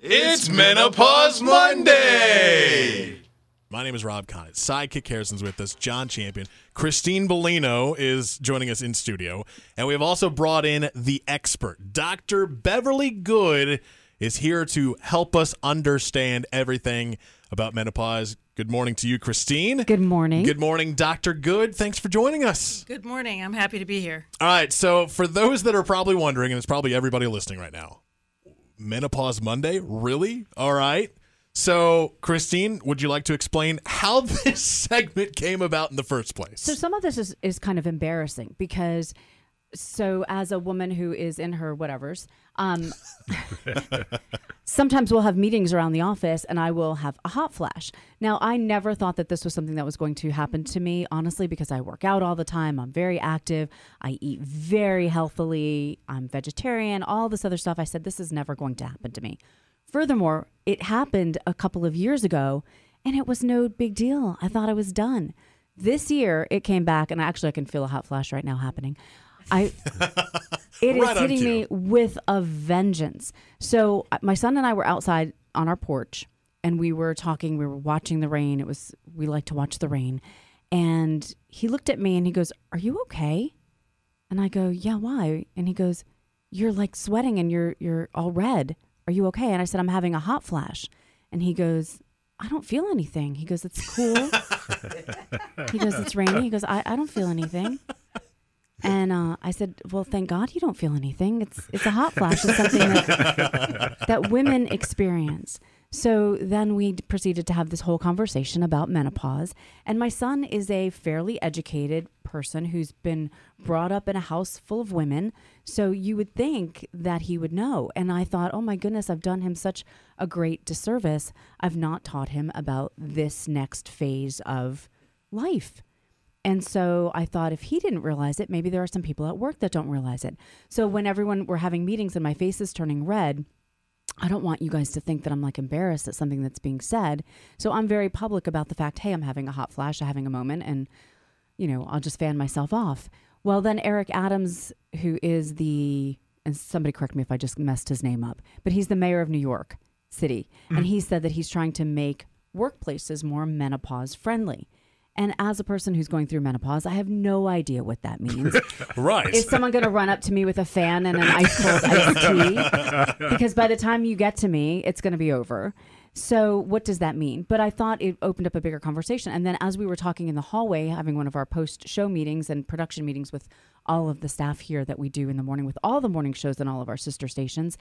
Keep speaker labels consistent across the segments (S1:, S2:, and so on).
S1: It's Menopause Monday.
S2: My name is Rob Connett. Sidekick Harrison's with us. John Champion. Christine Bellino is joining us in studio. And we have also brought in the expert. Dr. Beverly Goode is here to help us understand everything about menopause. Good morning to you, Christine.
S3: Good morning.
S2: Good morning, Dr. Goode. Thanks for joining us.
S4: Good morning. I'm happy to be here.
S2: All right. So, for those that are probably wondering, and it's probably everybody listening right now, Menopause Monday? Really? All right. So, Christine, would you like to explain how this segment came about in the first place?
S3: So some of this is, is kind of embarrassing because so as a woman who is in her whatevers, um, sometimes we'll have meetings around the office and I will have a hot flash. Now, I never thought that this was something that was going to happen to me, honestly, because I work out all the time. I'm very active. I eat very healthily. I'm vegetarian, all this other stuff. I said, this is never going to happen to me. Furthermore, it happened a couple of years ago and it was no big deal. I thought I was done. This year it came back and actually I can feel a hot flash right now happening. I it is
S2: Right
S3: hitting me with a vengeance. So uh, my son and I were outside on our porch and we were talking, we were watching the rain. It was we like to watch the rain. And he looked at me and he goes, "Are you okay?" And I go, "Yeah, why?" And he goes, "You're like sweating and you're you're all red. Are you okay?" And I said, "I'm having a hot flash." And he goes, "I don't feel anything." He goes, "It's cool." he goes, "It's rainy." He goes, "I, I don't feel anything." And uh, I said, "Well, thank God you don't feel anything. It's it's a hot flash. It's something that, that women experience." So then we proceeded to have this whole conversation about menopause. And my son is a fairly educated person who's been brought up in a house full of women. So you would think that he would know. And I thought, oh my goodness, I've done him such a great disservice. I've not taught him about this next phase of life. And so I thought if he didn't realize it, maybe there are some people at work that don't realize it. So when everyone we're having meetings and my face is turning red, I don't want you guys to think that I'm like embarrassed at something that's being said. So I'm very public about the fact, hey, I'm having a hot flash, I'm having a moment, and you know, I'll just fan myself off. Well, then Eric Adams, who is the and somebody correct me if I just messed his name up, but he's the mayor of New York City, and mm. he said that he's trying to make workplaces more menopause friendly. And as a person who's going through menopause, I have no idea what that means.
S2: right.
S3: Is someone going to run up to me with a fan and an ice cold iced tea? Because by the time you get to me, it's going to be over. So, what does that mean? But I thought it opened up a bigger conversation. And then, as we were talking in the hallway, having one of our post show meetings and production meetings with all of the staff here that we do in the morning with all the morning shows and all of our sister stations,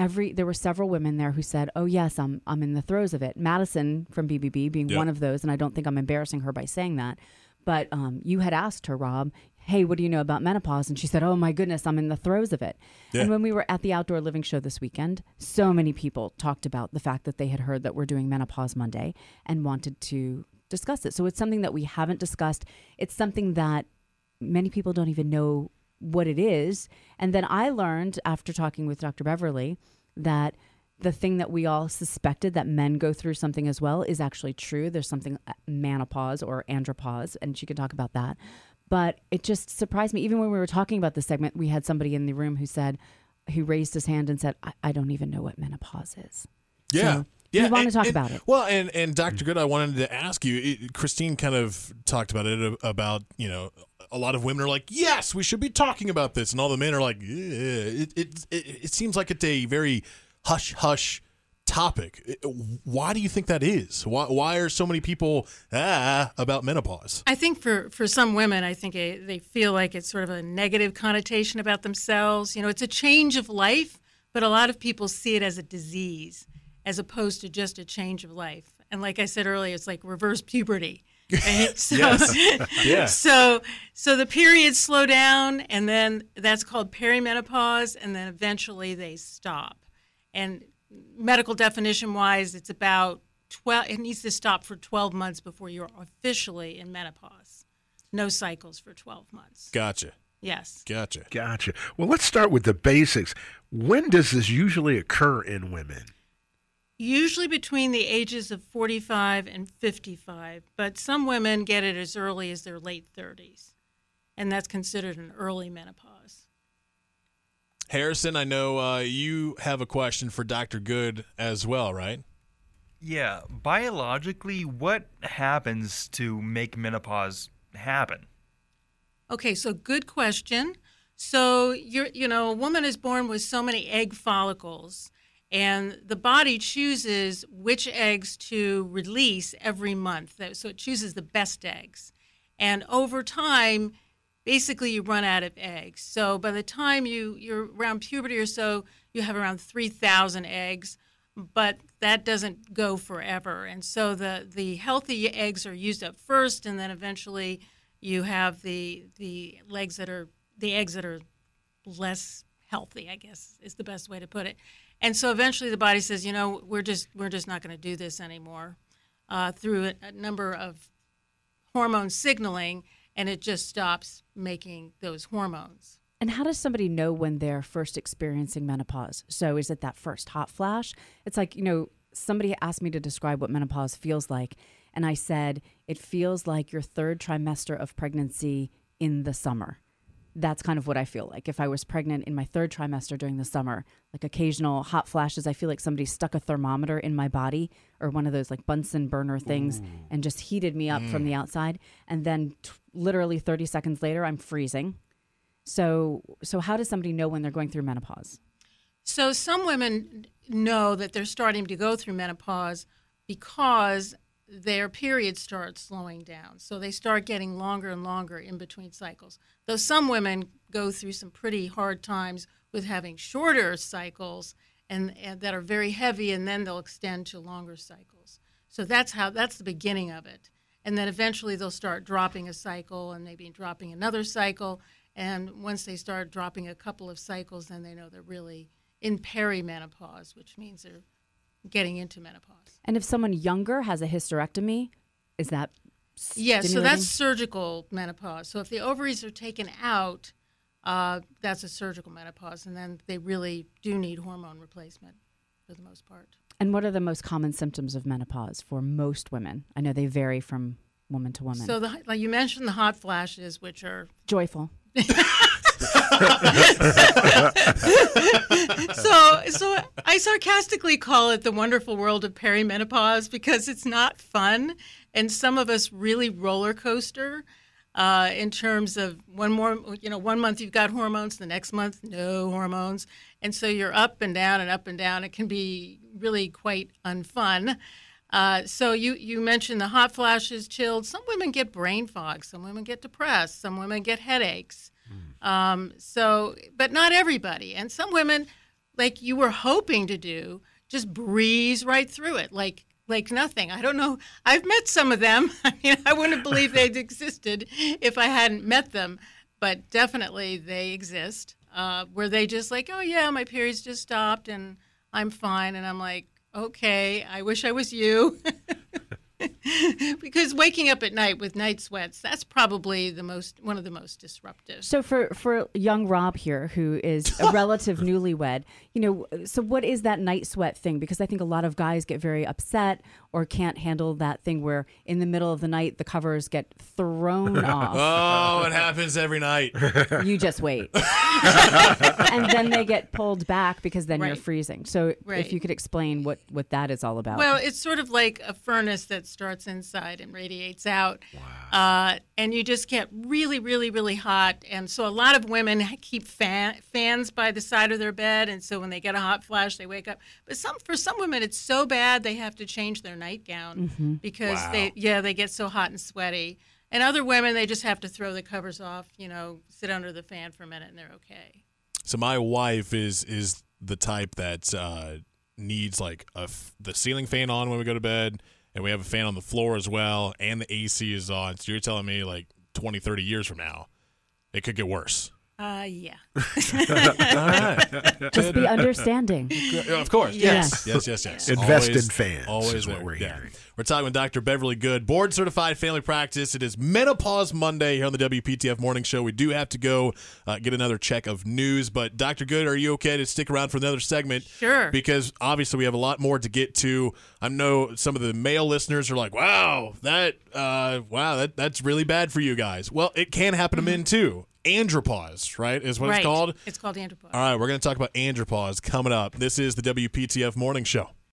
S3: every there were several women there who said, "Oh yes, I'm I'm in the throes of it." Madison from BBB being
S2: Yep.
S3: one of those, and I don't think I'm embarrassing her by saying that. But um, you had asked her, Rob, "Hey, what do you know about menopause?" And she said, "Oh my goodness, I'm in the throes of it."
S2: Yeah.
S3: And when we were at the outdoor living show this weekend, so many people talked about the fact that they had heard that we're doing Menopause Monday and wanted to discuss it. So it's something that we haven't discussed. It's something that many people don't even know what it is. And then I learned after talking with Dr. Beverly that the thing that we all suspected that men go through something as well is actually true. There's something uh, menopause or andropause, and she could talk about that. But it just surprised me. Even when we were talking about this segment, we had somebody in the room who said, who raised his hand and said, I, I don't even know what menopause is.
S2: Yeah.
S3: So,
S2: yeah,
S3: we want
S2: and-
S3: to talk
S2: and-
S3: about it.
S2: Well, and and Dr. Goode, I wanted to ask you. It, Christine kind of talked about it uh, about you know a lot of women are like, yes, we should be talking about this, and all the men are like, "Yeah." it it it, it seems like it's a very hush hush topic. Why do you think that is? Why why are so many people ah about menopause?
S4: I think for, for some women, I think they feel like it's sort of a negative connotation about themselves. You know, it's a change of life, but a lot of people see it as a disease as opposed to just a change of life. And like I said earlier, it's like reverse puberty. Right? So,
S2: Yeah.
S4: so so the periods slow down and then that's called perimenopause and then eventually they stop. And medical definition wise it's about 12 it needs to stop for 12 months before you're officially in menopause. No cycles for 12 months.
S2: Gotcha.
S4: Yes.
S2: Gotcha.
S1: Gotcha. Well, let's start with the basics. When does this usually occur in women?
S4: Usually between the ages of 45 and 55, but some women get it as early as their late 30s. And that's considered an early menopause.
S2: Harrison, I know uh, you have a question for Dr. Goode as well, right?
S5: Yeah, biologically, what happens to make menopause happen?
S4: Okay, so good question. So you're, you know, a woman is born with so many egg follicles, and the body chooses which eggs to release every month. So it chooses the best eggs, and over time, basically you run out of eggs. So by the time you you're around puberty or so, you have around three thousand eggs, but that doesn't go forever. And so the the healthy eggs are used up first, and then eventually you have the the legs that are the eggs that are less healthy, I guess is the best way to put it. And so eventually the body says, you know, we're just we're just not going to do this anymore uh, through a, a number of hormone signaling, and it just stops making those hormones.
S3: And how does somebody know when they're first experiencing menopause? So is it that first hot flash? It's like, you know, somebody asked me to describe what menopause feels like. And I said, it feels like your third trimester of pregnancy in the summer. That's kind of what I feel like. If I was pregnant in my third trimester during the summer, like occasional hot flashes, I feel like somebody stuck a thermometer in my body or one of those like Bunsen burner things and just heated me up from the mm. outside. And then t- literally 30 seconds later, I'm freezing. So, so how does somebody know when they're going through menopause?
S4: So some women know that they're starting to go through menopause because their period starts slowing down. So they start getting longer and longer in between cycles. Though some women go through some pretty hard times with having shorter cycles and, and that are very heavy and then they'll extend to longer cycles. So that's how that's the beginning of it. And then eventually they'll start dropping a cycle and maybe dropping another cycle and once they start dropping a couple of cycles then they know they're really in perimenopause, which means they're getting into menopause.
S3: And if someone younger has a hysterectomy, is that
S4: Yeah, so that's surgical menopause. So if the ovaries are taken out, uh, that's a surgical menopause, and then they really do need hormone replacement for the most part.
S3: And what are the most common symptoms of menopause for most women? I know they vary from woman to woman.
S4: So the, like you mentioned, the hot flashes, which are
S3: Joyful.
S4: so so I sarcastically call it the wonderful world of perimenopause because it's not fun, and some of us really roller coaster. Uh, in terms of one more, you know, one month you've got hormones, the next month no hormones, and so you're up and down and up and down. It can be really quite unfun. Uh, so you you mentioned the hot flashes, chilled. Some women get brain fog. Some women get depressed. Some women get headaches. Um, so, but not everybody. And some women, like you were hoping to do, just breeze right through it, like like nothing. I don't know. I've met some of them. I mean, I wouldn't believe they'd existed if I hadn't met them, but definitely they exist. Uh, where they just like, oh yeah, my periods just stopped and I'm fine, and I'm like, okay, I wish I was you. because waking up at night with night sweats that's probably the most one of the most disruptive
S3: So for for young Rob here, who is a relative newlywed, you know, so what is that night sweat thing? Because I think a lot of guys get very upset or can't handle that thing where in the middle of the night the covers get thrown off.
S2: Oh, it happens every night.
S3: You just wait, and then they get pulled back because then you're freezing. So
S4: Right.
S3: if you could explain what what that is all about.
S4: Well, it's sort of like a furnace that starts inside and radiates out. Uh, and you just get really, really, really hot. And so a lot of women keep fan, fans by the side of their bed. And so when they get a hot flash, they wake up. But some for some women, it's so bad they have to change their nightgown because they, yeah, they get so hot and sweaty. And other women, they just have to throw the covers off, you know, sit under the fan for a minute and they're okay.
S2: So my wife is is the type that uh, needs like a f- the ceiling fan on when we go to bed, and we have a fan on the floor as well, and the AC is on. So you're telling me like 20, 30 years from now, it could get worse.
S4: Uh, yeah.
S3: Just be understanding.
S2: Of course.
S3: Yes.
S2: Yes. Yes. Yes. Yes.
S1: Invest
S2: Always-
S1: in fans
S2: Always
S1: is what we're
S2: Yeah.
S1: hearing.
S2: We're talking with Dr. Beverly Goode, board certified family practice. It is Menopause Monday here on the WPTF Morning Show. We do have to go uh, get another check of news, but Dr. Goode, are you okay to stick around for another segment?
S4: Sure.
S2: Because obviously we have a lot more to get to. I know some of the male listeners are like, "Wow, that, uh, wow, that that's really bad for you guys." Well, it can happen to men too. Andropause, right? Is what
S4: right.
S2: it's called.
S4: It's called andropause.
S2: All right, we're going to talk about andropause coming up. This is the WPTF Morning Show.